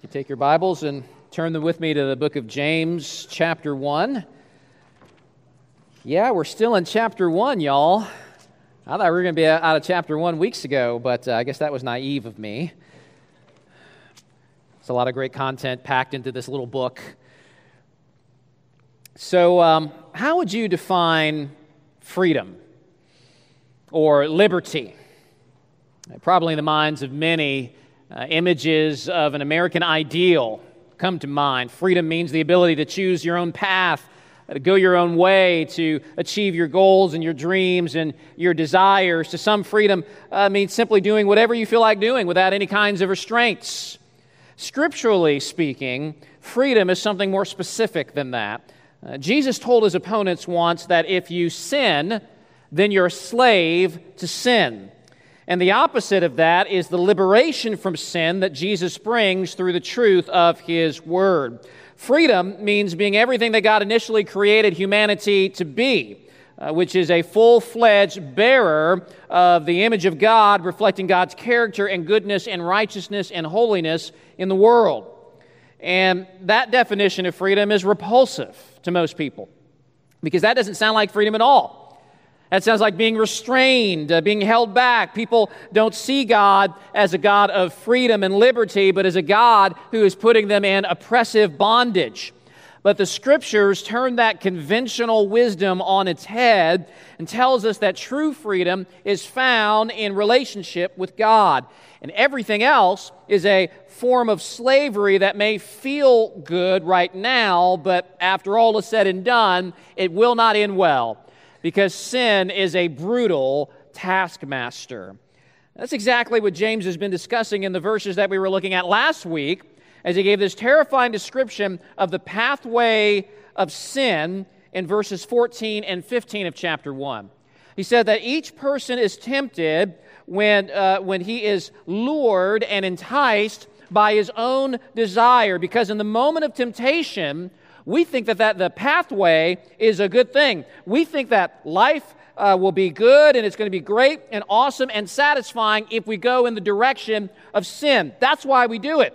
You can take your Bibles and turn them with me to the book of James, chapter 1. Yeah, we're still in chapter 1, y'all. I thought we were going to be out of chapter 1 weeks ago, but uh, I guess that was naive of me. It's a lot of great content packed into this little book. So, um, how would you define freedom or liberty? Probably in the minds of many, uh, images of an American ideal come to mind. Freedom means the ability to choose your own path, uh, to go your own way, to achieve your goals and your dreams and your desires. To some, freedom uh, means simply doing whatever you feel like doing without any kinds of restraints. Scripturally speaking, freedom is something more specific than that. Uh, Jesus told his opponents once that if you sin, then you're a slave to sin. And the opposite of that is the liberation from sin that Jesus brings through the truth of his word. Freedom means being everything that God initially created humanity to be. Uh, which is a full fledged bearer of the image of God, reflecting God's character and goodness and righteousness and holiness in the world. And that definition of freedom is repulsive to most people because that doesn't sound like freedom at all. That sounds like being restrained, uh, being held back. People don't see God as a God of freedom and liberty, but as a God who is putting them in oppressive bondage. But the scriptures turn that conventional wisdom on its head and tells us that true freedom is found in relationship with God. And everything else is a form of slavery that may feel good right now, but after all is said and done, it will not end well because sin is a brutal taskmaster. That's exactly what James has been discussing in the verses that we were looking at last week as he gave this terrifying description of the pathway of sin in verses 14 and 15 of chapter 1. He said that each person is tempted when, uh, when he is lured and enticed by his own desire, because in the moment of temptation, we think that, that the pathway is a good thing. We think that life uh, will be good and it's going to be great and awesome and satisfying if we go in the direction of sin. That's why we do it.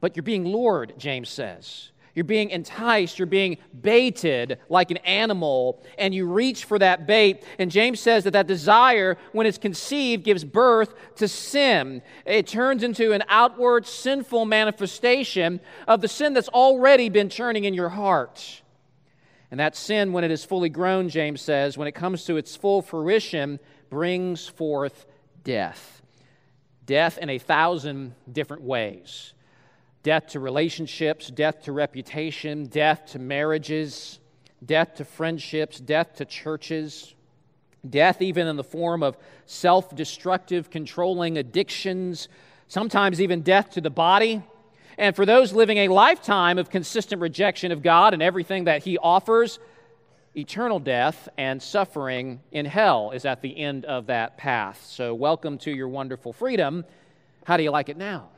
But you're being lured, James says. You're being enticed, you're being baited like an animal, and you reach for that bait. And James says that that desire, when it's conceived, gives birth to sin. It turns into an outward sinful manifestation of the sin that's already been churning in your heart. And that sin, when it is fully grown, James says, when it comes to its full fruition, brings forth death. Death in a thousand different ways death to relationships, death to reputation, death to marriages, death to friendships, death to churches, death even in the form of self destructive, controlling addictions, sometimes even death to the body. And for those living a lifetime of consistent rejection of God and everything that He offers, eternal death and suffering in hell is at the end of that path. So, welcome to your wonderful freedom. How do you like it now?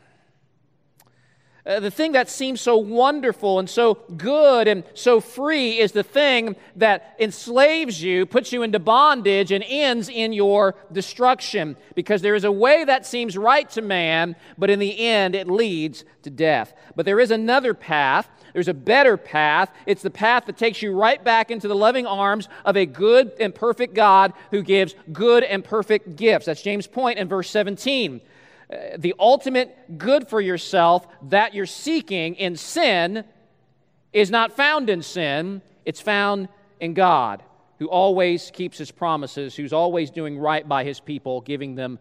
Uh, the thing that seems so wonderful and so good and so free is the thing that enslaves you, puts you into bondage, and ends in your destruction. Because there is a way that seems right to man, but in the end it leads to death. But there is another path. There's a better path. It's the path that takes you right back into the loving arms of a good and perfect God who gives good and perfect gifts. That's James' point in verse 17 the ultimate good for yourself that you're seeking in sin is not found in sin, it's found in God, who always keeps his promises, who's always doing right by his people, giving them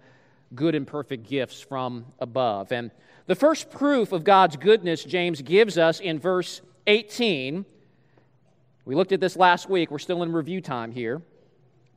good and perfect gifts from above. And the first proof of God's goodness, James gives us in verse 18. We looked at this last week. We're still in review time here.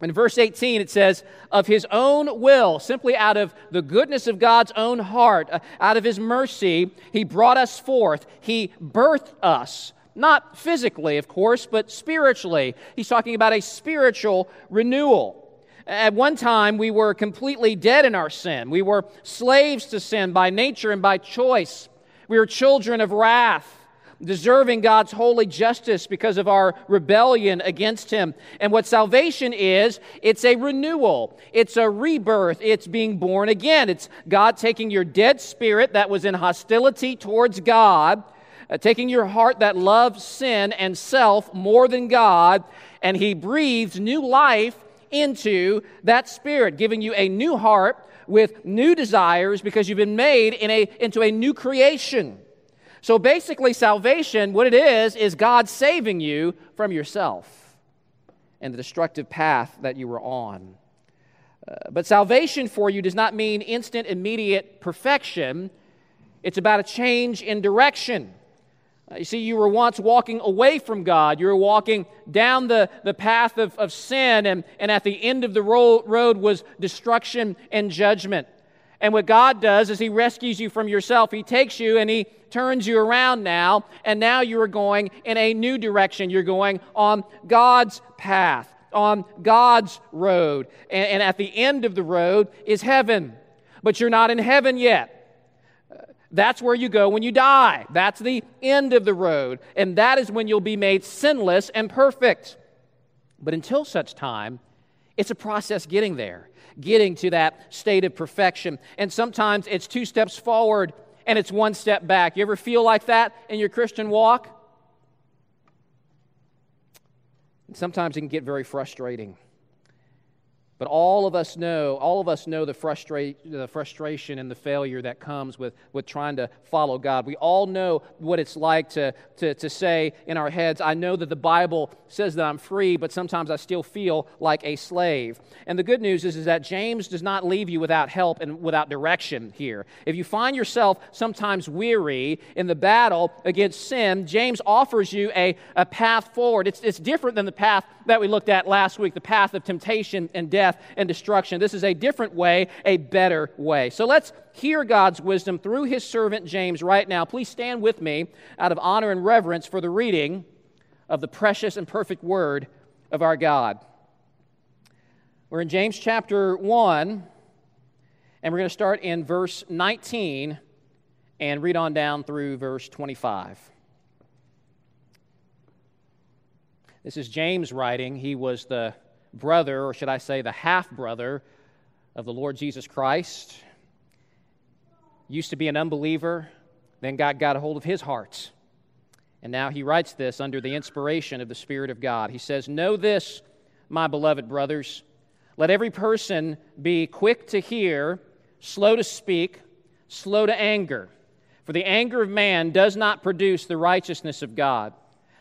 In verse 18, it says, Of his own will, simply out of the goodness of God's own heart, uh, out of his mercy, he brought us forth. He birthed us. Not physically, of course, but spiritually. He's talking about a spiritual renewal. At one time, we were completely dead in our sin. We were slaves to sin by nature and by choice. We were children of wrath. Deserving God's holy justice because of our rebellion against Him. And what salvation is, it's a renewal, it's a rebirth, it's being born again. It's God taking your dead spirit that was in hostility towards God, uh, taking your heart that loves sin and self more than God, and He breathes new life into that spirit, giving you a new heart with new desires because you've been made in a, into a new creation. So basically, salvation, what it is, is God saving you from yourself and the destructive path that you were on. Uh, but salvation for you does not mean instant, immediate perfection. It's about a change in direction. Uh, you see, you were once walking away from God. You were walking down the, the path of, of sin, and, and at the end of the ro- road was destruction and judgment. And what God does is He rescues you from yourself. He takes you and He turns you around now, and now you are going in a new direction. You're going on God's path, on God's road. And, and at the end of the road is heaven. But you're not in heaven yet. That's where you go when you die. That's the end of the road. And that is when you'll be made sinless and perfect. But until such time, it's a process getting there, getting to that state of perfection. And sometimes it's two steps forward and it's one step back. You ever feel like that in your Christian walk? And sometimes it can get very frustrating. But all of us know, all of us know the, frustra- the frustration and the failure that comes with, with trying to follow God. We all know what it's like to, to, to say in our heads, I know that the Bible says that I'm free, but sometimes I still feel like a slave. And the good news is, is that James does not leave you without help and without direction here. If you find yourself sometimes weary in the battle against sin, James offers you a, a path forward. It's, it's different than the path that we looked at last week, the path of temptation and death death and destruction. This is a different way, a better way. So let's hear God's wisdom through his servant James right now. Please stand with me out of honor and reverence for the reading of the precious and perfect word of our God. We're in James chapter 1, and we're going to start in verse 19 and read on down through verse 25. This is James writing. He was the brother, or should I say, the half brother of the Lord Jesus Christ. Used to be an unbeliever, then God got a hold of his heart. And now he writes this under the inspiration of the Spirit of God. He says, Know this, my beloved brothers. Let every person be quick to hear, slow to speak, slow to anger. For the anger of man does not produce the righteousness of God.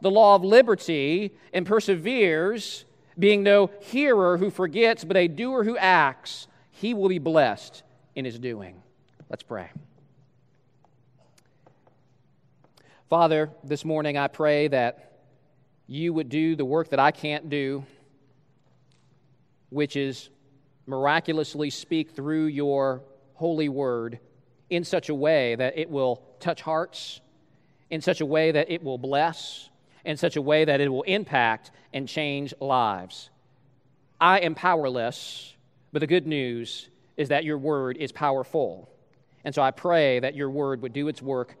the law of liberty and perseveres, being no hearer who forgets, but a doer who acts, he will be blessed in his doing. Let's pray. Father, this morning I pray that you would do the work that I can't do, which is miraculously speak through your holy word in such a way that it will touch hearts, in such a way that it will bless, in such a way that it will impact and change lives. I am powerless, but the good news is that your word is powerful. And so I pray that your word would do its work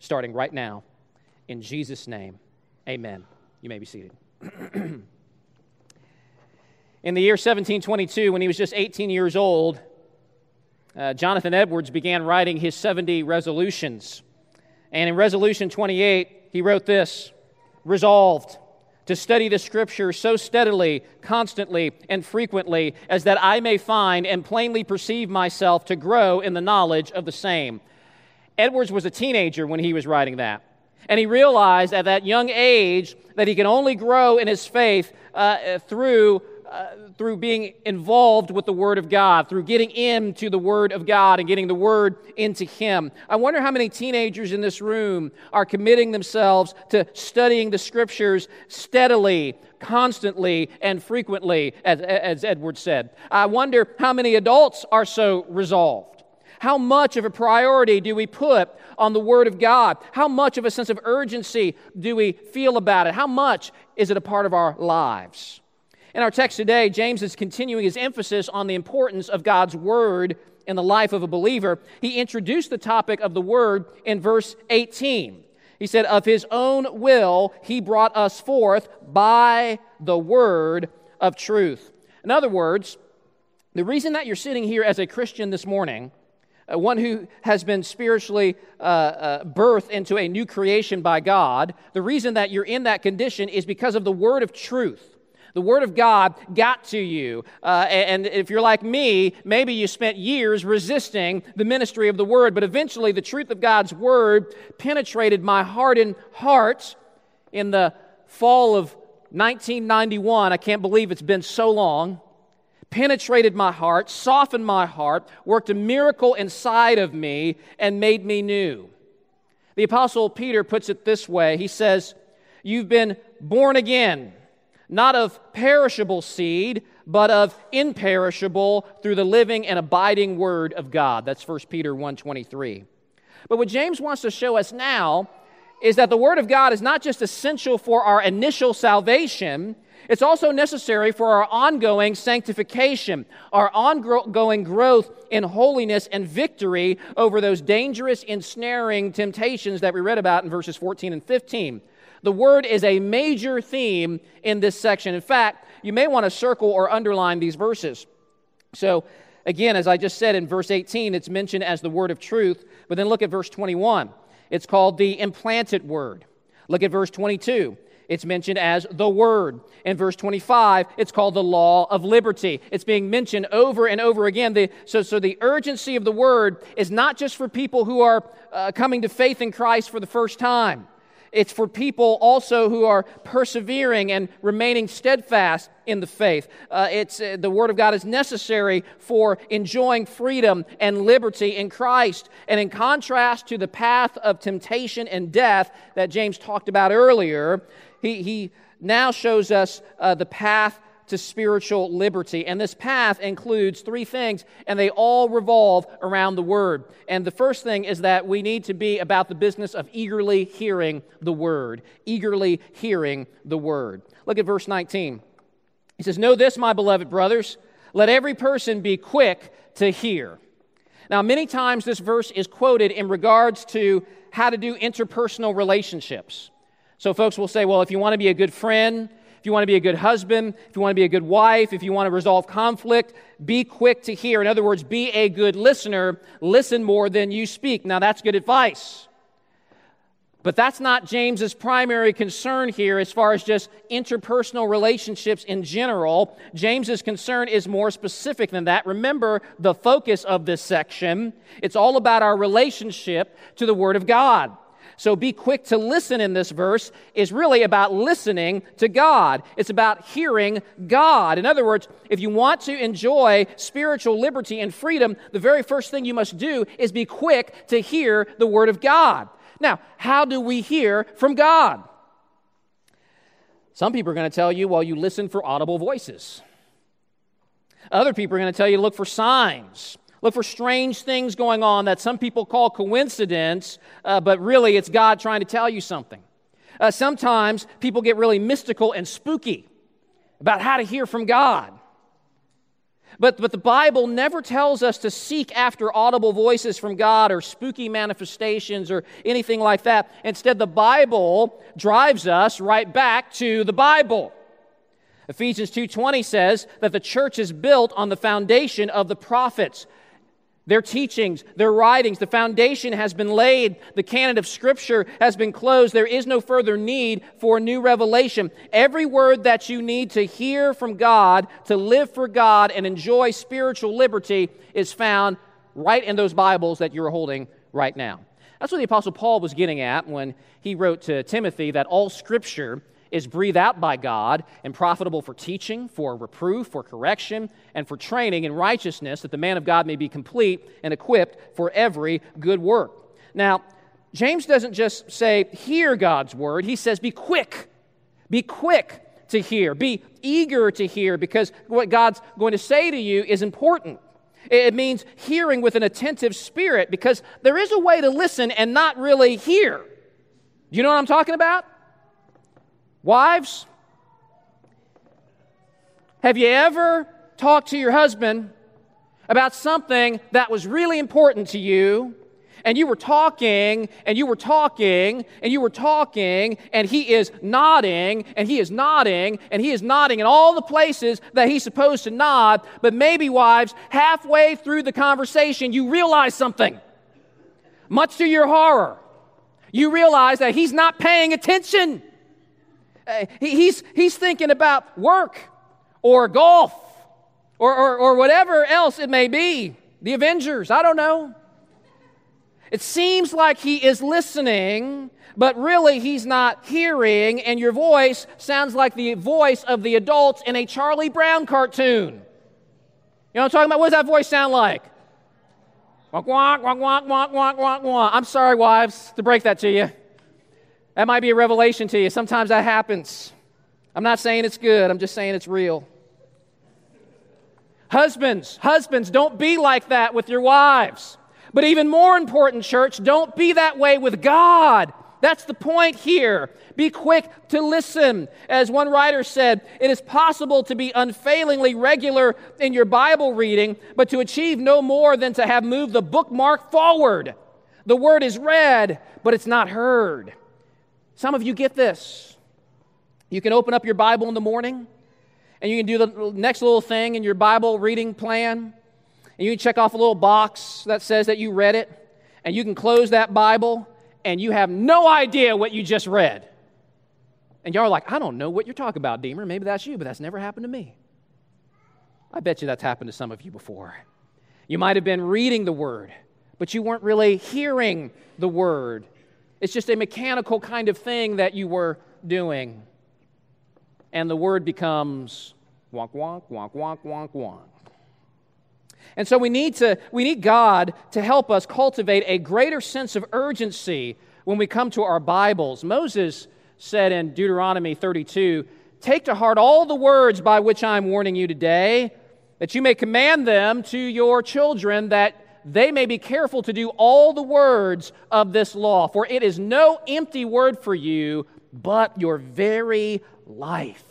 starting right now. In Jesus' name, amen. You may be seated. In the year 1722, when he was just 18 years old, uh, Jonathan Edwards began writing his 70 resolutions. And in Resolution 28, he wrote this resolved to study the Scripture so steadily, constantly, and frequently as that I may find and plainly perceive myself to grow in the knowledge of the same. Edwards was a teenager when he was writing that. And he realized at that young age that he can only grow in his faith uh, through uh, through being involved with the Word of God, through getting into the Word of God and getting the Word into Him. I wonder how many teenagers in this room are committing themselves to studying the Scriptures steadily, constantly, and frequently, as, as Edward said. I wonder how many adults are so resolved. How much of a priority do we put on the Word of God? How much of a sense of urgency do we feel about it? How much is it a part of our lives? In our text today, James is continuing his emphasis on the importance of God's Word in the life of a believer. He introduced the topic of the Word in verse 18. He said, Of his own will, he brought us forth by the Word of truth. In other words, the reason that you're sitting here as a Christian this morning uh, one who has been spiritually uh, uh, birthed into a new creation by God, the reason that you're in that condition is because of the word of truth. The Word of God got to you. Uh, and if you're like me, maybe you spent years resisting the ministry of the Word, but eventually the truth of God's Word penetrated my hardened heart in the fall of 1991. I can't believe it's been so long penetrated my heart, softened my heart, worked a miracle inside of me, and made me new. The Apostle Peter puts it this way He says, You've been born again, not of perishable seed, but of imperishable through the living and abiding word of God. That's 1 Peter 1:23. But what James wants to show us now is that the word of God is not just essential for our initial salvation, it's also necessary for our ongoing sanctification, our ongoing growth in holiness and victory over those dangerous, ensnaring temptations that we read about in verses 14 and 15. The word is a major theme in this section. In fact, you may want to circle or underline these verses. So, again, as I just said in verse 18, it's mentioned as the word of truth, but then look at verse 21. It's called the implanted word. Look at verse 22 it's mentioned as the Word. In verse 25, it's called the law of liberty. It's being mentioned over and over again. The, so, so the urgency of the Word is not just for people who are uh, coming to faith in Christ for the first time. It's for people also who are persevering and remaining steadfast in the faith. Uh, it's, uh, the Word of God is necessary for enjoying freedom and liberty in Christ. And in contrast to the path of temptation and death that James talked about earlier, he, he now shows us uh, the path to spiritual liberty. And this path includes three things, and they all revolve around the Word. And the first thing is that we need to be about the business of eagerly hearing the Word. Eagerly hearing the Word. Look at verse 19. He says, Know this, my beloved brothers, let every person be quick to hear. Now, many times this verse is quoted in regards to how to do interpersonal relationships. So, folks will say, well, if you want to be a good friend, if you want to be a good husband, if you want to be a good wife, if you want to resolve conflict, be quick to hear. In other words, be a good listener. Listen more than you speak. Now, that's good advice. But that's not James's primary concern here as far as just interpersonal relationships in general. James's concern is more specific than that. Remember the focus of this section. It's all about our relationship to the Word of God. So be quick to listen in this verse is really about listening to God. It's about hearing God. In other words, if you want to enjoy spiritual liberty and freedom, the very first thing you must do is be quick to hear the Word of God. Now, how do we hear from God? Some people are going to tell you, well, you listen for audible voices. Other people are going to tell you look for signs. Look for strange things going on that some people call coincidence, uh, but really it's God trying to tell you something. Uh, sometimes people get really mystical and spooky about how to hear from God. But, but the Bible never tells us to seek after audible voices from God or spooky manifestations or anything like that. Instead, the Bible drives us right back to the Bible. Ephesians 2:20 says that the church is built on the foundation of the prophets their teachings, their writings, the foundation has been laid. The canon of Scripture has been closed. There is no further need for new revelation. Every word that you need to hear from God, to live for God, and enjoy spiritual liberty is found right in those Bibles that you're holding right now. That's what the Apostle Paul was getting at when he wrote to Timothy that all Scripture is breathed out by God and profitable for teaching, for reproof, for correction, and for training in righteousness, that the man of God may be complete and equipped for every good work. Now, James doesn't just say, hear God's word, he says, be quick. Be quick to hear. Be eager to hear because what God's going to say to you is important. It means hearing with an attentive spirit because there is a way to listen and not really hear. You know what I'm talking about? Wives, have you ever talked to your husband about something that was really important to you and you were talking and you were talking and you were talking and he is nodding and he is nodding and he is nodding in all the places that he's supposed to nod. But maybe, wives, halfway through the conversation, you realize something. Much to your horror, you realize that he's not paying attention. Uh, he's, he's thinking about work or golf or, or, or whatever else it may be. The Avengers, I don't know. It seems like he is listening, but really he's not hearing, and your voice sounds like the voice of the adults in a Charlie Brown cartoon. You know what I'm talking about? What does that voice sound like? Wonk, wonk, wonk, wonk, wonk, wonk, wonk, wonk. I'm sorry, wives, to break that to you. That might be a revelation to you. Sometimes that happens. I'm not saying it's good, I'm just saying it's real. Husbands, husbands, don't be like that with your wives. But even more important, church, don't be that way with God. That's the point here. Be quick to listen. As one writer said, it is possible to be unfailingly regular in your Bible reading, but to achieve no more than to have moved the bookmark forward. The word is read, but it's not heard. Some of you get this. You can open up your Bible in the morning, and you can do the next little thing in your Bible reading plan and you can check off a little box that says that you read it, and you can close that Bible, and you have no idea what you just read. And y'all are like, I don't know what you're talking about, Deemer. Maybe that's you, but that's never happened to me. I bet you that's happened to some of you before. You might have been reading the Word, but you weren't really hearing the Word. It's just a mechanical kind of thing that you were doing. And the Word becomes wonk, wonk, wonk, wonk, wonk, wonk. And so we need, to, we need God to help us cultivate a greater sense of urgency when we come to our Bibles. Moses said in Deuteronomy 32 Take to heart all the words by which I'm warning you today, that you may command them to your children, that they may be careful to do all the words of this law. For it is no empty word for you, but your very life.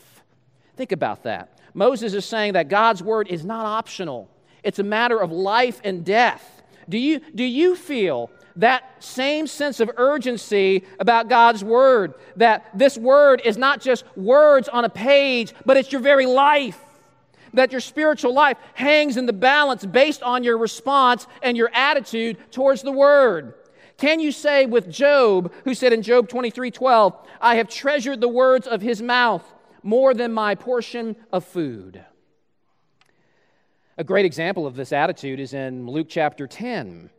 Think about that. Moses is saying that God's word is not optional. It's a matter of life and death. Do you, do you feel that same sense of urgency about God's Word? That this Word is not just words on a page, but it's your very life. That your spiritual life hangs in the balance based on your response and your attitude towards the Word. Can you say with Job, who said in Job 23 12, I have treasured the words of his mouth more than my portion of food? A great example of this attitude is in Luke chapter 10.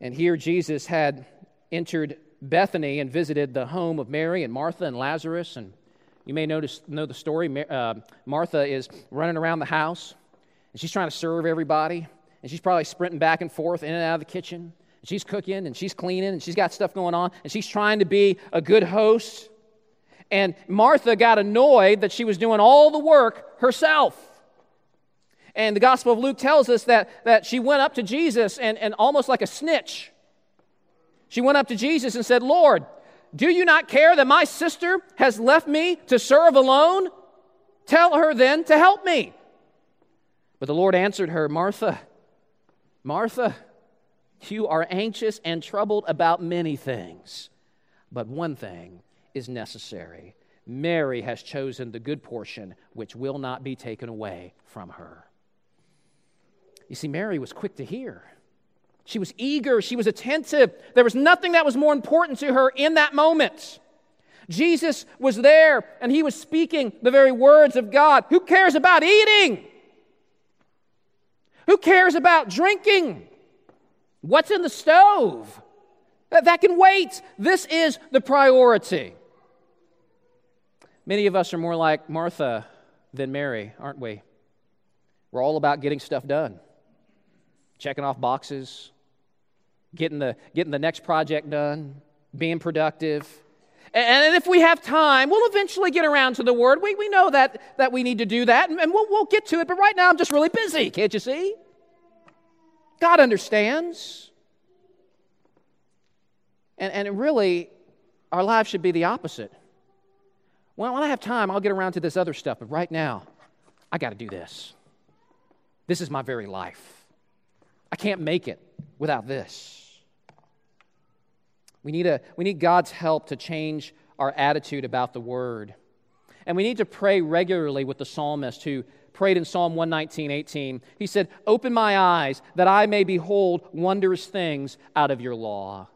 And here Jesus had entered Bethany and visited the home of Mary and Martha and Lazarus. And you may notice, know the story. Uh, Martha is running around the house and she's trying to serve everybody. And she's probably sprinting back and forth in and out of the kitchen. She's cooking and she's cleaning and she's got stuff going on. And she's trying to be a good host. And Martha got annoyed that she was doing all the work herself. And the Gospel of Luke tells us that, that she went up to Jesus and, and almost like a snitch. She went up to Jesus and said, Lord, do you not care that my sister has left me to serve alone? Tell her then to help me. But the Lord answered her, Martha, Martha, you are anxious and troubled about many things, but one thing is necessary. Mary has chosen the good portion which will not be taken away from her. You see, Mary was quick to hear. She was eager, she was attentive. There was nothing that was more important to her in that moment. Jesus was there and he was speaking the very words of God. Who cares about eating? Who cares about drinking? What's in the stove? That can wait. This is the priority. Many of us are more like Martha than Mary, aren't we? We're all about getting stuff done, checking off boxes, getting the, getting the next project done, being productive. And if we have time, we'll eventually get around to the word. We, we know that, that we need to do that, and, we'll, we'll get to it. But right now, I'm just really busy. Can't you see? God understands. And, and really, our lives should be the opposite. When, when I have time, I'll get around to this other stuff. But right now, I got to do this. This is my very life. I can't make it without this. We need, a, we need God's help to change our attitude about the Word. And we need to pray regularly with the psalmist who prayed in Psalm 119, 18. He said, Open my eyes that I may behold wondrous things out of your law.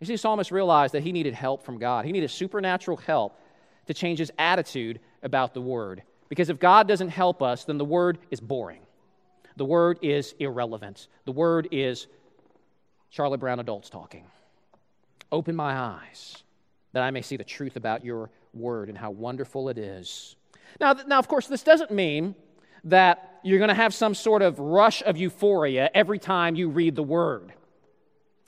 You see, psalmist realized that he needed help from God. He needed supernatural help to change his attitude about the Word. Because if God doesn't help us, then the Word is boring. The Word is irrelevant. The Word is Charlie Brown adults talking. Open my eyes that I may see the truth about your Word and how wonderful it is. Now, now of course, this doesn't mean that you're going to have some sort of rush of euphoria every time you read the Word.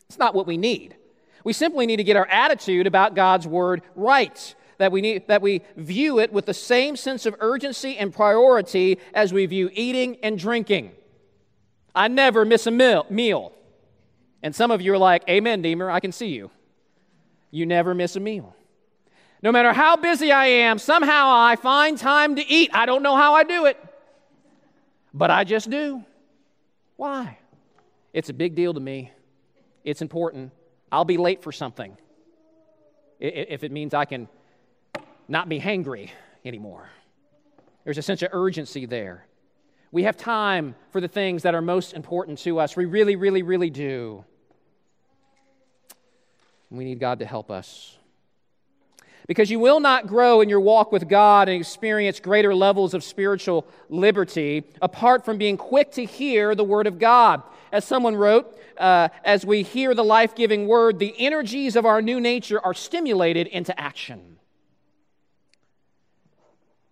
It's not what we need. We simply need to get our attitude about God's Word right that we, need, that we view it with the same sense of urgency and priority as we view eating and drinking. I never miss a meal. And some of you are like, Amen, Deemer, I can see you. You never miss a meal. No matter how busy I am, somehow I find time to eat. I don't know how I do it, but I just do. Why? It's a big deal to me. It's important. I'll be late for something if it means I can not be hangry anymore. There's a sense of urgency there. We have time for the things that are most important to us. We really, really, really do. We need God to help us. Because you will not grow in your walk with God and experience greater levels of spiritual liberty apart from being quick to hear the Word of God. As someone wrote, uh, as we hear the life giving Word, the energies of our new nature are stimulated into action.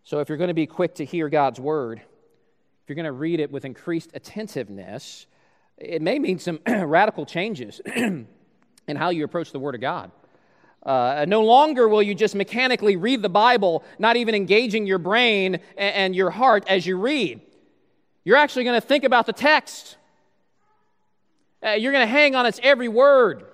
So, if you're going to be quick to hear God's word, if you're going to read it with increased attentiveness, it may mean some radical changes in how you approach the Word of God. Uh, no longer will you just mechanically read the Bible, not even engaging your brain and, and your heart as you read. You're actually going to think about the text. Uh, you're going to hang on its every word.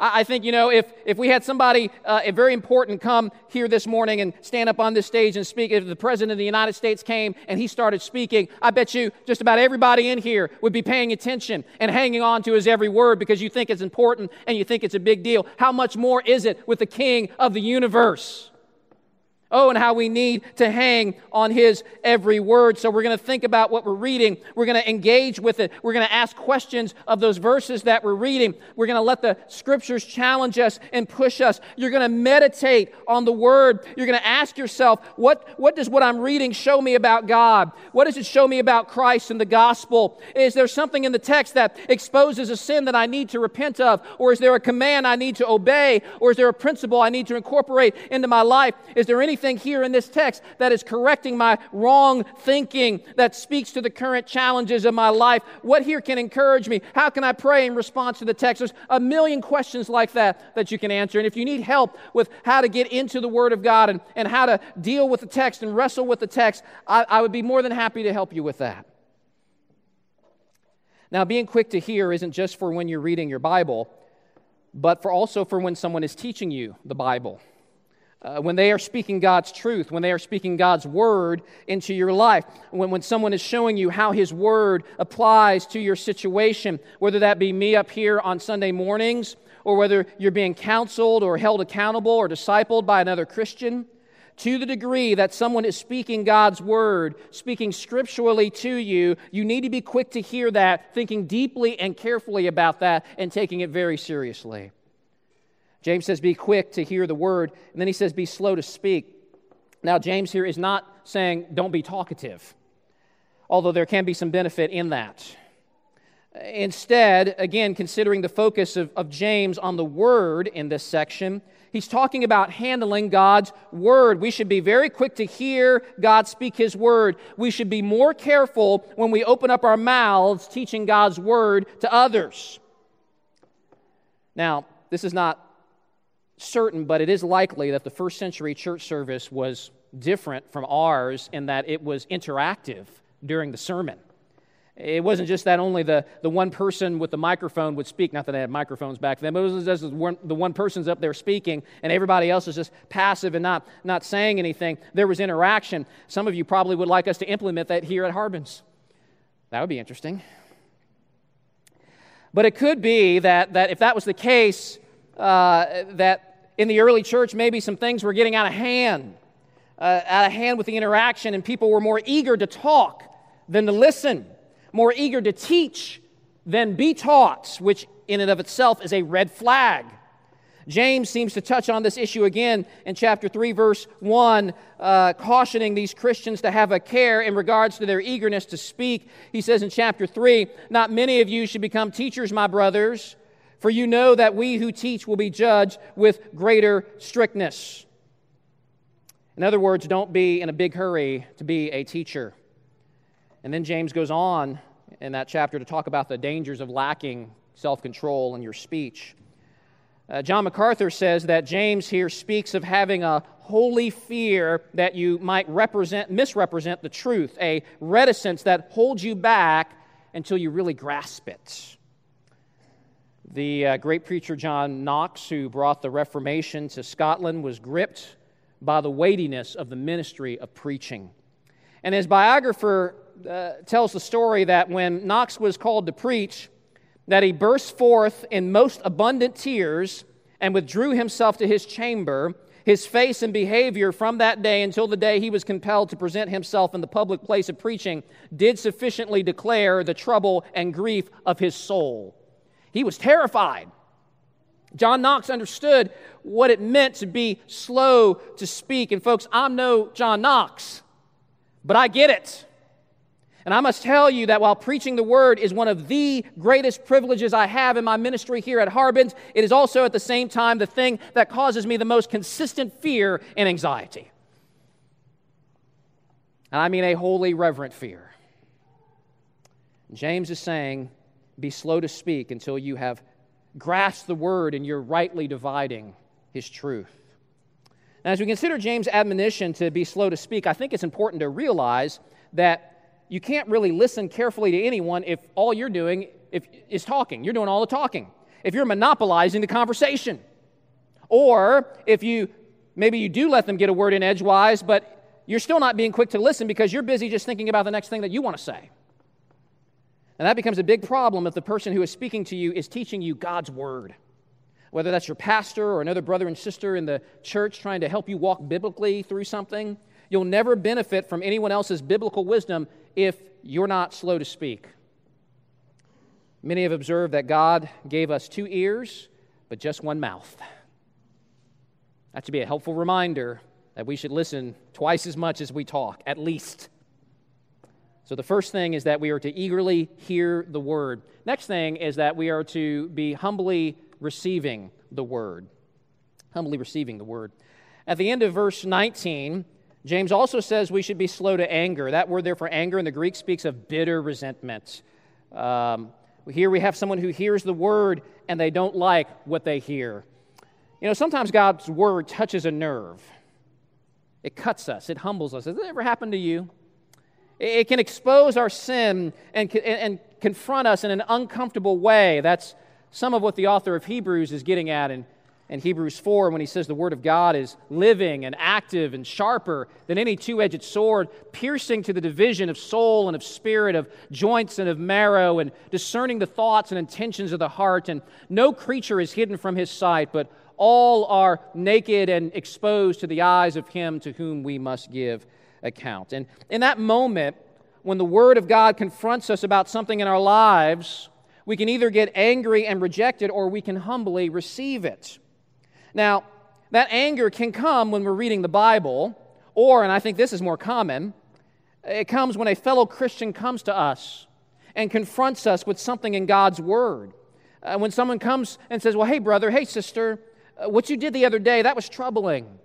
I, think, you know, if, if we had somebody uh, very important come here this morning and stand up on this stage and speak, if the President of the United States came and he started speaking, I bet you just about everybody in here would be paying attention and hanging on to his every word because you think it's important and you think it's a big deal. How much more is it with the King of the universe? Oh, and how we need to hang on his every word. So we're going to think about what we're reading. We're going to engage with it. We're going to ask questions of those verses that we're reading. We're going to let the scriptures challenge us and push us. You're going to meditate on the word. You're going to ask yourself, what, what does what I'm reading show me about God? What does it show me about Christ and the gospel? Is there something in the text that exposes a sin that I need to repent of? Or is there a command I need to obey? Or is there a principle I need to incorporate into my life? Is there anything here in this text that is correcting my wrong thinking, that speaks to the current challenges of my life? What here can encourage me? How can I pray in response to the text? There's a million questions like that that you can answer. And if you need help with how to get into the Word of God and, and how to deal with the text and wrestle with the text, I, I would be more than happy to help you with that. Now, being quick to hear isn't just for when you're reading your Bible, but for also for when someone is teaching you the Bible uh, when they are speaking God's truth, when they are speaking God's word into your life, when, when someone is showing you how his word applies to your situation, whether that be me up here on Sunday mornings, or whether you're being counseled or held accountable or discipled by another Christian, to the degree that someone is speaking God's word, speaking scripturally to you, you need to be quick to hear that, thinking deeply and carefully about that, and taking it very seriously. James says, Be quick to hear the word. And then he says, Be slow to speak. Now, James here is not saying don't be talkative, although there can be some benefit in that. Instead, again, considering the focus of, of James on the word in this section, He's talking about handling God's word. We should be very quick to hear God speak his word. We should be more careful when we open up our mouths teaching God's word to others. Now, this is not certain, but it is likely that the first century church service was different from ours in that it was interactive during the sermon. It wasn't just that only the, the one person with the microphone would speak, not that they had microphones back then, but it was just the one person's up there speaking and everybody else is just passive and not, not saying anything. There was interaction. Some of you probably would like us to implement that here at Harbin's. That would be interesting. But it could be that, that if that was the case, uh, that in the early church, maybe some things were getting out of hand, uh, out of hand with the interaction, and people were more eager to talk than to listen more eager to teach than be taught, which in and of itself is a red flag. James seems to touch on this issue again in chapter 3, verse 1, uh, cautioning these Christians to have a care in regards to their eagerness to speak. He says in chapter 3, Not many of you should become teachers, my brothers, for you know that we who teach will be judged with greater strictness. In other words, don't be in a big hurry to be a teacher. And then James goes on in that chapter to talk about the dangers of lacking self control in your speech. Uh, John MacArthur says that James here speaks of having a holy fear that you might represent, misrepresent the truth, a reticence that holds you back until you really grasp it. The uh, great preacher John Knox, who brought the Reformation to Scotland, was gripped by the weightiness of the ministry of preaching. And his biographer uh, tells the story that when Knox was called to preach, that he burst forth in most abundant tears and withdrew himself to his chamber. His face and behavior from that day until the day he was compelled to present himself in the public place of preaching did sufficiently declare the trouble and grief of his soul. He was terrified. John Knox understood what it meant to be slow to speak. And, folks, I'm no John Knox, but I get it. And I must tell you that while preaching the word is one of the greatest privileges I have in my ministry here at Harbin's, it is also at the same time the thing that causes me the most consistent fear and anxiety. And I mean a holy, reverent fear. James is saying, be slow to speak until you have grasped the word and you're rightly dividing his truth. Now, as we consider James' admonition to be slow to speak, I think it's important to realize that you can't really listen carefully to anyone if all you're doing if, is talking. You're doing all the talking. If you're monopolizing the conversation. Or if you maybe you do let them get a word in edgewise, but you're still not being quick to listen because you're busy just thinking about the next thing that you want to say. And that becomes a big problem if the person who is speaking to you is teaching you God's word. Whether that's your pastor or another brother and sister in the church trying to help you walk biblically through something, You'll never benefit from anyone else's biblical wisdom if you're not slow to speak. Many have observed that God gave us two ears, but just one mouth. That should be a helpful reminder that we should listen twice as much as we talk, at least. So, the first thing is that we are to eagerly hear the word. Next thing is that we are to be humbly receiving the word. Humbly receiving the word. At the end of verse 19, James also says we should be slow to anger. That word there for anger in the Greek speaks of bitter resentment. Um, here we have someone who hears the word and they don't like what they hear. You know, sometimes God's word touches a nerve. It cuts us, it humbles us. Has it ever happened to you? It can expose our sin and, and confront us in an uncomfortable way. That's some of what the author of Hebrews is getting at in in Hebrews 4 when he says the Word of God is living and active and sharper than any two edged sword, piercing to the division of soul and of spirit, of joints and of marrow, and discerning the thoughts and intentions of the heart. And no creature is hidden from his sight, but all are naked and exposed to the eyes of him to whom we must give account. And in that moment, when the Word of God confronts us about something in our lives, we can either get angry and reject it or we can humbly receive it. Now, that anger can come when we're reading the Bible, or, and I think this is more common, it comes when a fellow Christian comes to us and confronts us with something in God's Word. Uh, when someone comes and says, Well, hey, brother, hey, sister, uh, what you did the other day, that was troubling.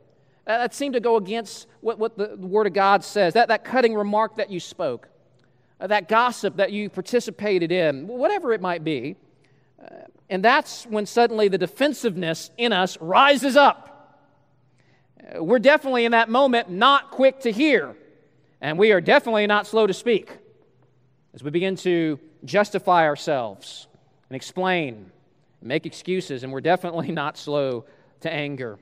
That seemed to go against what, what the, the Word of God says, that, that cutting remark that you spoke, uh, that gossip that you participated in, whatever it might be. Uh, and that's when suddenly the defensiveness in us rises up. Uh, we're definitely in that moment not quick to hear, and we are definitely not slow to speak as we begin to justify ourselves and explain, and make excuses, and we're definitely not slow to anger.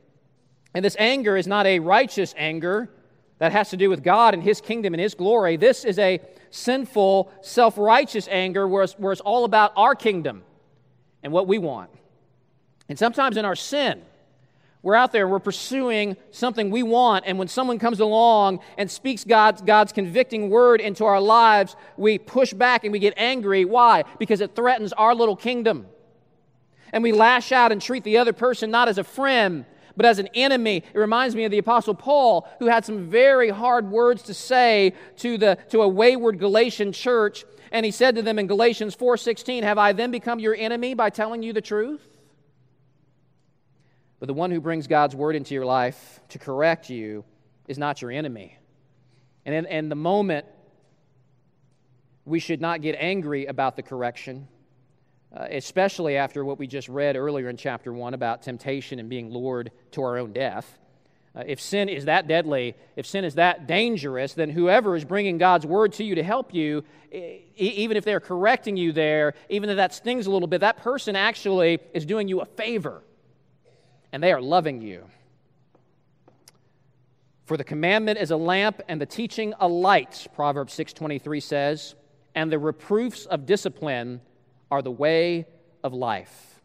And this anger is not a righteous anger that has to do with God and His kingdom and His glory. This is a sinful, self righteous anger where it's, where it's all about our kingdom and what we want. And sometimes in our sin, we're out there, we're pursuing something we want, and when someone comes along and speaks God's, God's convicting word into our lives, we push back and we get angry. Why? Because it threatens our little kingdom. And we lash out and treat the other person not as a friend, but as an enemy. It reminds me of the Apostle Paul, who had some very hard words to say to, the, to a wayward Galatian church and he said to them in Galatians 4:16, "Have I then become your enemy by telling you the truth?" But the one who brings God's word into your life to correct you is not your enemy. And in, in the moment, we should not get angry about the correction, uh, especially after what we just read earlier in chapter 1 about temptation and being lured to our own death. Uh, if sin is that deadly, if sin is that dangerous, then whoever is bringing God's word to you to help you, e- even if they're correcting you there, even if that stings a little bit, that person actually is doing you a favor and they are loving you. For the commandment is a lamp and the teaching a light, Proverbs 6:23 says, and the reproofs of discipline are the way of life.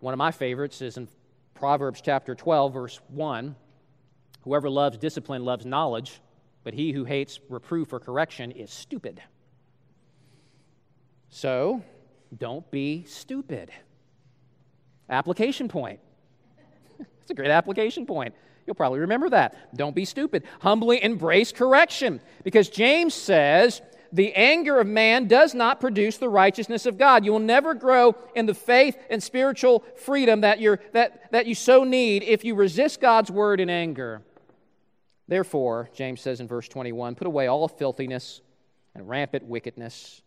One of my favorites is in Proverbs chapter 12, verse 1 Whoever loves discipline loves knowledge, but he who hates reproof or correction is stupid. So, don't be stupid. Application point. It's a great application point. You'll probably remember that. Don't be stupid. Humbly embrace correction. Because James says, the anger of man does not produce the righteousness of God. You will never grow in the faith and spiritual freedom that, you're, that, that you so need if you resist God's word in anger. Therefore, James says in verse 21, put away all filthiness and rampant wickedness.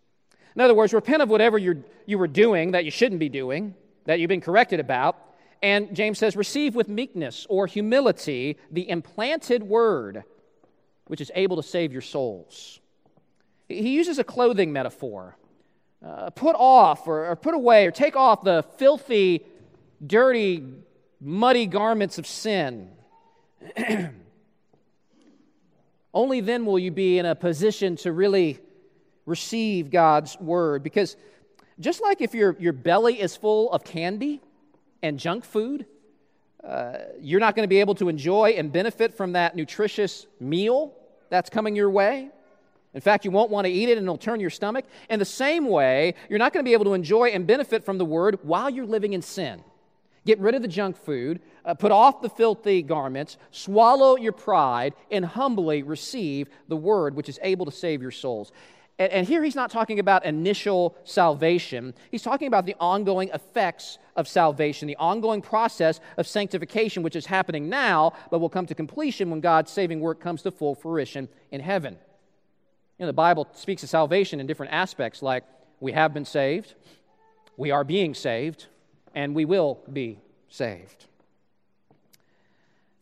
In other words, repent of whatever you you were doing that you shouldn't be doing, that you've been corrected about. And James says, receive with meekness or humility the implanted word, which is able to save your souls. He uses a clothing metaphor. Uh, put off or, or put away or take off the filthy, dirty, muddy garments of sin. Only then will you be in a position to really receive God's word. Because just like if your, your belly is full of candy and junk food, uh, you're not going to be able to enjoy and benefit from that nutritious meal that's coming your way. In fact, you won't want to eat it and it'll turn your stomach. In the same way, you're not going to be able to enjoy and benefit from the word while you're living in sin. Get rid of the junk food, uh, put off the filthy garments, swallow your pride, and humbly receive the word which is able to save your souls. And, and here he's not talking about initial salvation, he's talking about the ongoing effects of salvation, the ongoing process of sanctification, which is happening now, but will come to completion when God's saving work comes to full fruition in heaven. You know, the Bible speaks of salvation in different aspects, like we have been saved, we are being saved, and we will be saved.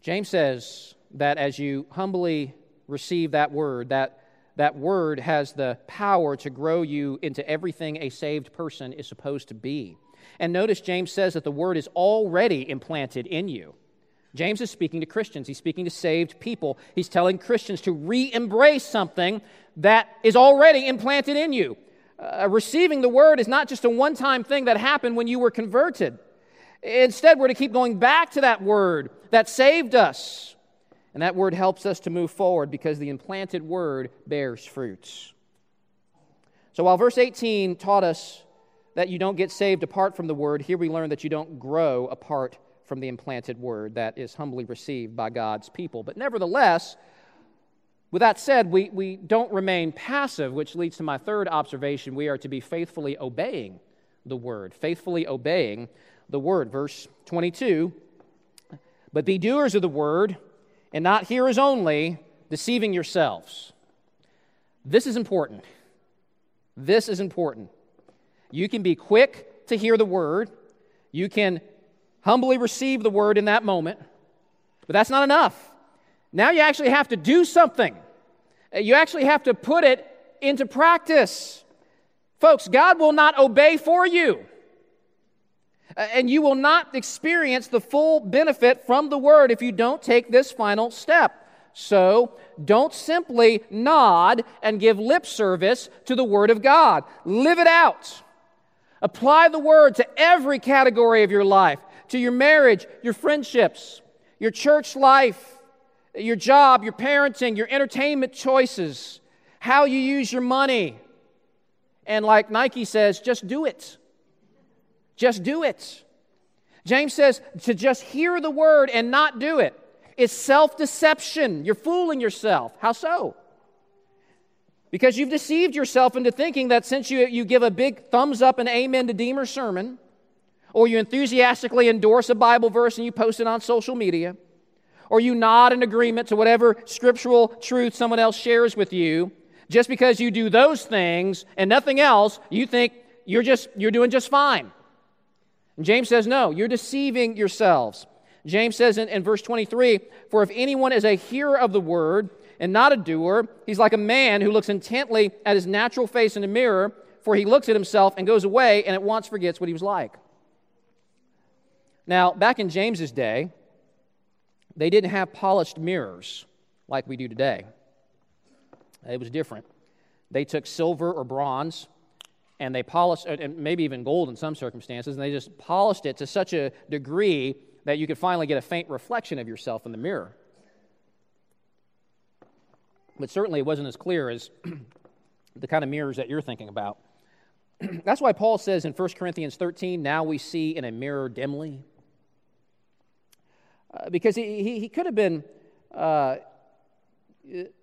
James says that as you humbly receive that word, that, that word has the power to grow you into everything a saved person is supposed to be. And notice James says that the word is already implanted in you. James is speaking to Christians. He's speaking to saved people. He's telling Christians to re embrace something that is already implanted in you. Uh, receiving the word is not just a one time thing that happened when you were converted. Instead, we're to keep going back to that word that saved us. And that word helps us to move forward because the implanted word bears fruits. So while verse 18 taught us that you don't get saved apart from the word, here we learn that you don't grow apart from the implanted word that is humbly received by God's people. But nevertheless, with that said, we, we don't remain passive, which leads to my third observation. We are to be faithfully obeying the word, faithfully obeying the word. Verse 22 But be doers of the word, and not hearers only, deceiving yourselves. This is important. This is important. You can be quick to hear the word, you can humbly receive the word in that moment, but that's not enough. Now you actually have to do something. Uh, you actually have to put it into practice. Folks, God will not obey for you. Uh, and you will not experience the full benefit from the word if you don't take this final step. So, don't simply nod and give lip service to the word of God. Live it out. Apply the word to every category of your life to your marriage, your friendships, your church life, your job, your parenting, your entertainment choices, how you use your money. And like Nike says, just do it. Just do it. James says to just hear the word and not do it is self deception. You're fooling yourself. How so? Because you've deceived yourself into thinking that since you, you give a big thumbs up and amen to Deemer's sermon, or you enthusiastically endorse a Bible verse and you post it on social media, or you nod in agreement to whatever scriptural truth someone else shares with you, just because you do those things and nothing else, you think you're just you're doing just fine. And James says, no, you're deceiving yourselves. James says in, in verse 23 For if anyone is a hearer of the word and not a doer, he's like a man who looks intently at his natural face in a mirror, for he looks at himself and goes away and at once forgets what he was like. Now, back in James's day, they didn't have polished mirrors like we do today. It was different. They took silver or bronze and they polished, and maybe even gold in some circumstances, and they just polished it to such a degree that you could finally get a faint reflection of yourself in the mirror. But certainly it wasn't as clear as the kind of mirrors that you're thinking about. That's why Paul says in 1 Corinthians 13, now we see in a mirror dimly. Uh, because he, he, he, could have been uh,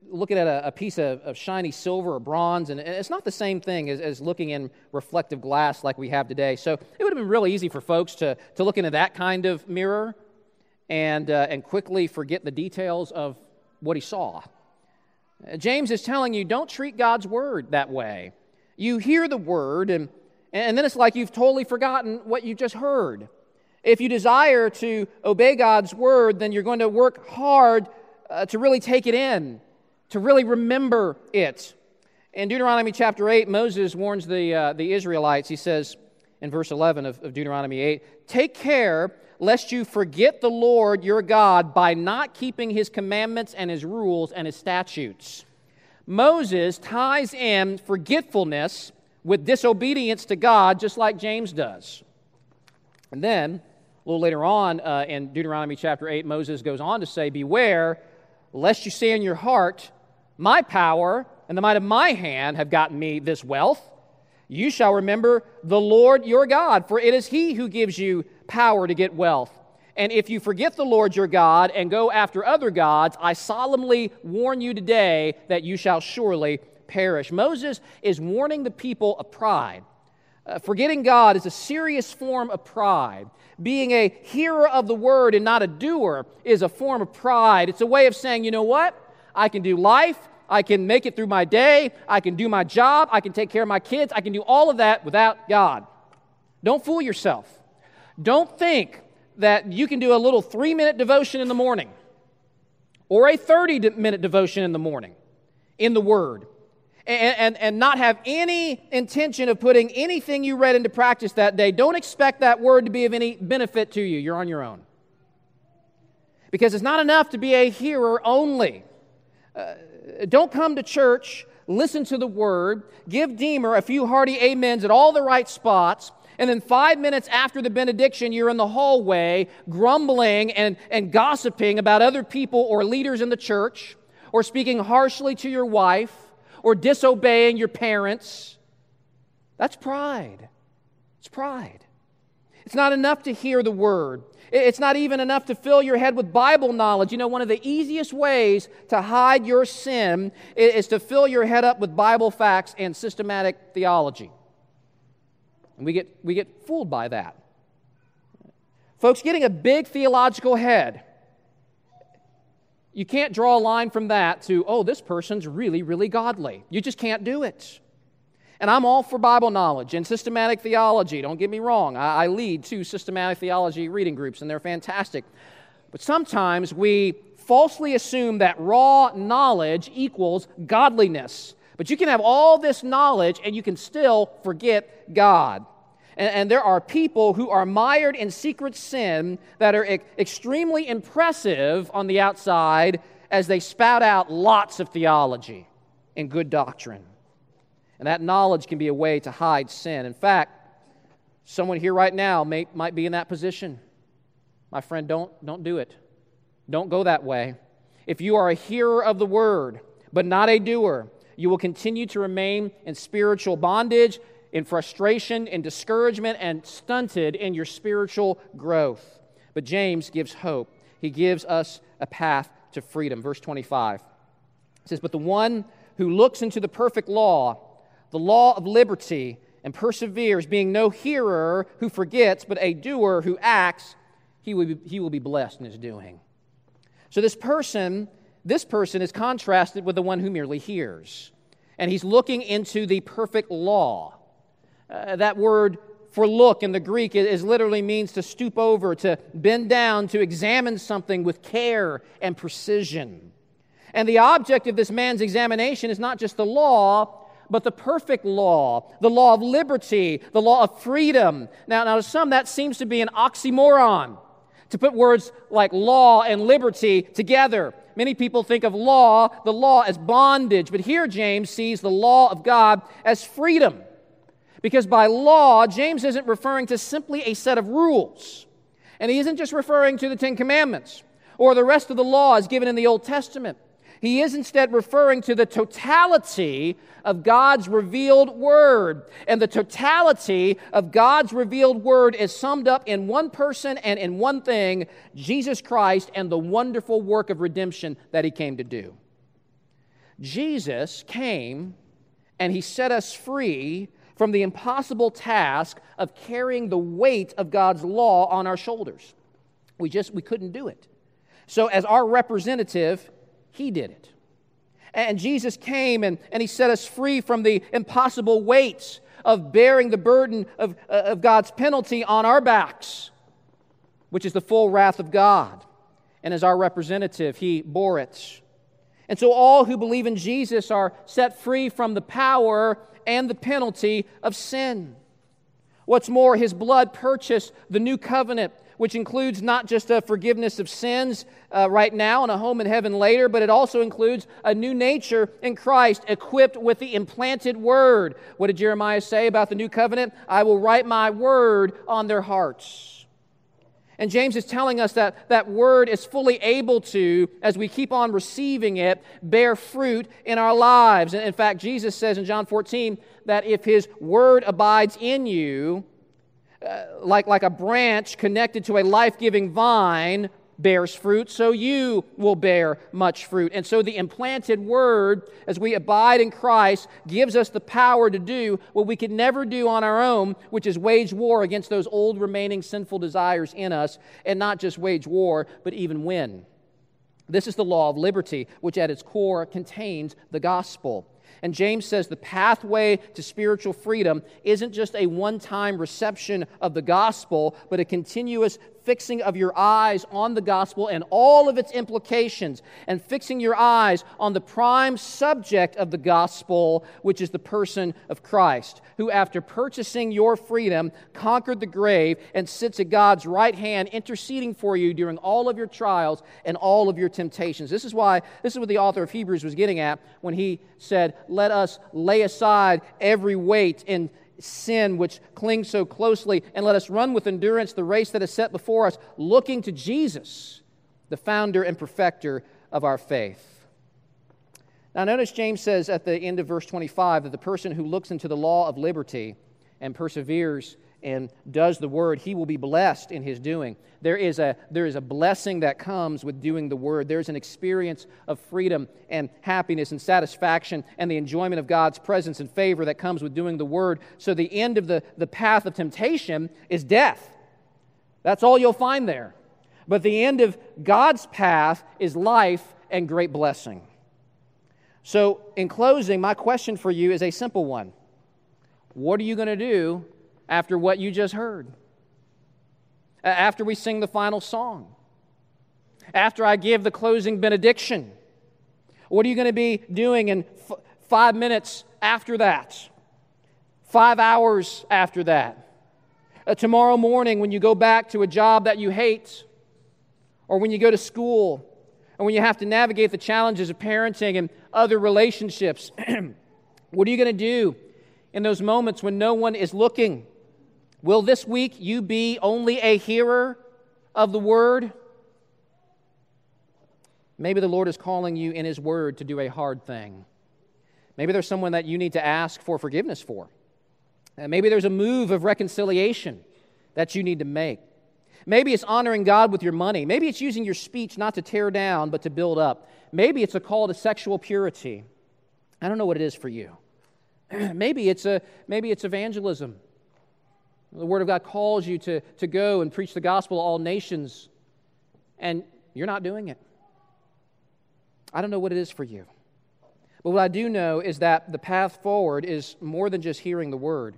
looking at a, a piece of, of, shiny silver or bronze, and it's not the same thing as, as, looking in reflective glass like we have today. So it would have been really easy for folks to, to look into that kind of mirror and, uh, and quickly forget the details of what he saw. James is telling you don't treat God's word that way. You hear the word, and, and then it's like you've totally forgotten what you just heard. If you desire to obey God's word, then you're going to work hard uh, to really take it in, to really remember it. In Deuteronomy chapter 8, Moses warns the, uh, the Israelites. He says in verse 11 of, of Deuteronomy 8 Take care lest you forget the Lord your God by not keeping his commandments and his rules and his statutes. Moses ties in forgetfulness with disobedience to God, just like James does. And then, a little later on uh, in Deuteronomy chapter 8, Moses goes on to say, Beware lest you say in your heart, My power and the might of my hand have gotten me this wealth. You shall remember the Lord your God, for it is he who gives you power to get wealth. And if you forget the Lord your God and go after other gods, I solemnly warn you today that you shall surely perish. Moses is warning the people of pride. Uh, forgetting God is a serious form of pride. Being a hearer of the word and not a doer is a form of pride. It's a way of saying, you know what? I can do life. I can make it through my day. I can do my job. I can take care of my kids. I can do all of that without God. Don't fool yourself. Don't think that you can do a little three minute devotion in the morning or a 30 minute devotion in the morning in the Word and, and, and not have any intention of putting anything you read into practice that day, don't expect that word to be of any benefit to you. You're on your own. Because it's not enough to be a hearer only. Uh, don't come to church, listen to the word, give Deemer a few hearty amens at all the right spots, and then five minutes after the benediction, you're in the hallway grumbling and, and gossiping about other people or leaders in the church, or speaking harshly to your wife, or disobeying your parents. That's pride. It's pride. It's not enough to hear the word. It's not even enough to fill your head with Bible knowledge. You know, one of the easiest ways to hide your sin is to fill your head up with Bible facts and systematic theology. And we get, we get fooled by that. Folks, getting a big theological head, you can't draw a line from that to, oh, this person's really, really godly. You just can't do it. And I'm all for Bible knowledge and systematic theology. Don't get me wrong. I, I lead two systematic theology reading groups, and they're fantastic. But sometimes we falsely assume that raw knowledge equals godliness. But you can have all this knowledge and you can still forget God. And, and there are people who are mired in secret sin that are e- extremely impressive on the outside as they spout out lots of theology and good doctrine. And that knowledge can be a way to hide sin. In fact, someone here right now may, might be in that position. My friend, don't, don't do it. Don't go that way. If you are a hearer of the word, but not a doer, you will continue to remain in spiritual bondage, in frustration, in discouragement, and stunted in your spiritual growth. But James gives hope. He gives us a path to freedom. Verse 25 it says, But the one who looks into the perfect law, the law of liberty, and perseveres, being no hearer who forgets, but a doer who acts, he will be, he will be blessed in his doing. So this person, this person is contrasted with the one who merely hears. And he's looking into the perfect law. Uh, that word for look in the Greek is, literally means to stoop over, to bend down, to examine something with care and precision. And the object of this man's examination is not just the law, but the perfect law, the law of liberty, the law of freedom. Now, now to some, that seems to be an oxymoron to put words like law and liberty together. Many people think of law, the law, as bondage, but here James sees the law of God as freedom. Because by law, James isn't referring to simply a set of rules. And he isn't just referring to the Ten Commandments or the rest of the laws given in the Old Testament. He is instead referring to the totality of God's revealed word. And the totality of God's revealed word is summed up in one person and in one thing Jesus Christ and the wonderful work of redemption that he came to do. Jesus came and he set us free from the impossible task of carrying the weight of God's law on our shoulders. We just we couldn't do it. So as our representative, he did it. And Jesus came and, and He set us free from the impossible weights of bearing the burden of, uh, of God's penalty on our backs, which is the full wrath of God. And as our representative, He bore it. And so all who believe in Jesus are set free from the power and the penalty of sin. What's more, His blood purchased the new covenant which includes not just a forgiveness of sins uh, right now and a home in heaven later, but it also includes a new nature in Christ equipped with the implanted word. What did Jeremiah say about the new covenant? I will write my word on their hearts. And James is telling us that that word is fully able to, as we keep on receiving it, bear fruit in our lives. And in fact, Jesus says in John 14 that if his word abides in you, uh, like, like a branch connected to a life giving vine bears fruit, so you will bear much fruit. And so the implanted word, as we abide in Christ, gives us the power to do what we could never do on our own, which is wage war against those old remaining sinful desires in us, and not just wage war, but even win. This is the law of liberty, which at its core contains the gospel. And James says the pathway to spiritual freedom isn't just a one time reception of the gospel, but a continuous fixing of your eyes on the gospel and all of its implications, and fixing your eyes on the prime subject of the gospel, which is the person of Christ, who, after purchasing your freedom, conquered the grave and sits at God's right hand, interceding for you during all of your trials and all of your temptations. This is why, this is what the author of Hebrews was getting at when he said, Let us lay aside every weight and sin which clings so closely, and let us run with endurance the race that is set before us, looking to Jesus, the founder and perfecter of our faith. Now, notice James says at the end of verse 25 that the person who looks into the law of liberty and perseveres and does the word, he will be blessed in his doing. There is, a, there is a blessing that comes with doing the word. There's an experience of freedom and happiness and satisfaction and the enjoyment of God's presence and favor that comes with doing the word. So the end of the, the path of temptation is death. That's all you'll find there. But the end of God's path is life and great blessing. So, in closing, my question for you is a simple one What are you going to do after what you just heard? After we sing the final song? After I give the closing benediction? What are you going to be doing in f- five minutes after that? Five hours after that? Uh, tomorrow morning, when you go back to a job that you hate, or when you go to school, and when you have to navigate the challenges of parenting and other relationships, what are you going to do in those moments when no one is looking? Will this week you be only a hearer of the word? Maybe the Lord is calling you in His Word to do a hard thing. Maybe there's someone that you need to ask for forgiveness for. Maybe there's a move of reconciliation that you need to make. Maybe it's honoring God with your money. Maybe it's using your speech not to tear down, but to build up. Maybe it's a call to sexual purity. I don't know what it is for you. maybe, it's a, maybe it's evangelism. The Word of God calls you to, to go and preach the gospel to all nations, and you're not doing it. I don't know what it is for you. But what I do know is that the path forward is more than just hearing the word,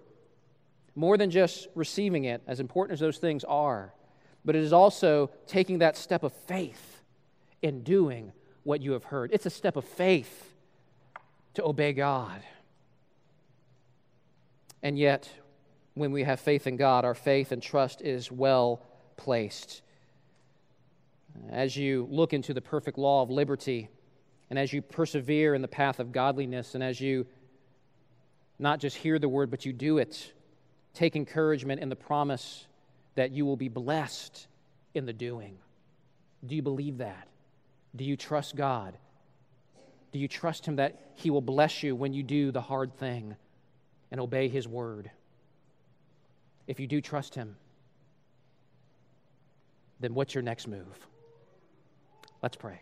more than just receiving it, as important as those things are, but it is also taking that step of faith in doing what you have heard. It's a step of faith to obey God. And yet, when we have faith in God, our faith and trust is well placed. As you look into the perfect law of liberty, and as you persevere in the path of godliness, and as you not just hear the word, but you do it, take encouragement in the promise that you will be blessed in the doing. Do you believe that? Do you trust God? Do you trust Him that He will bless you when you do the hard thing and obey His word? If you do trust Him, then what's your next move? Let's pray.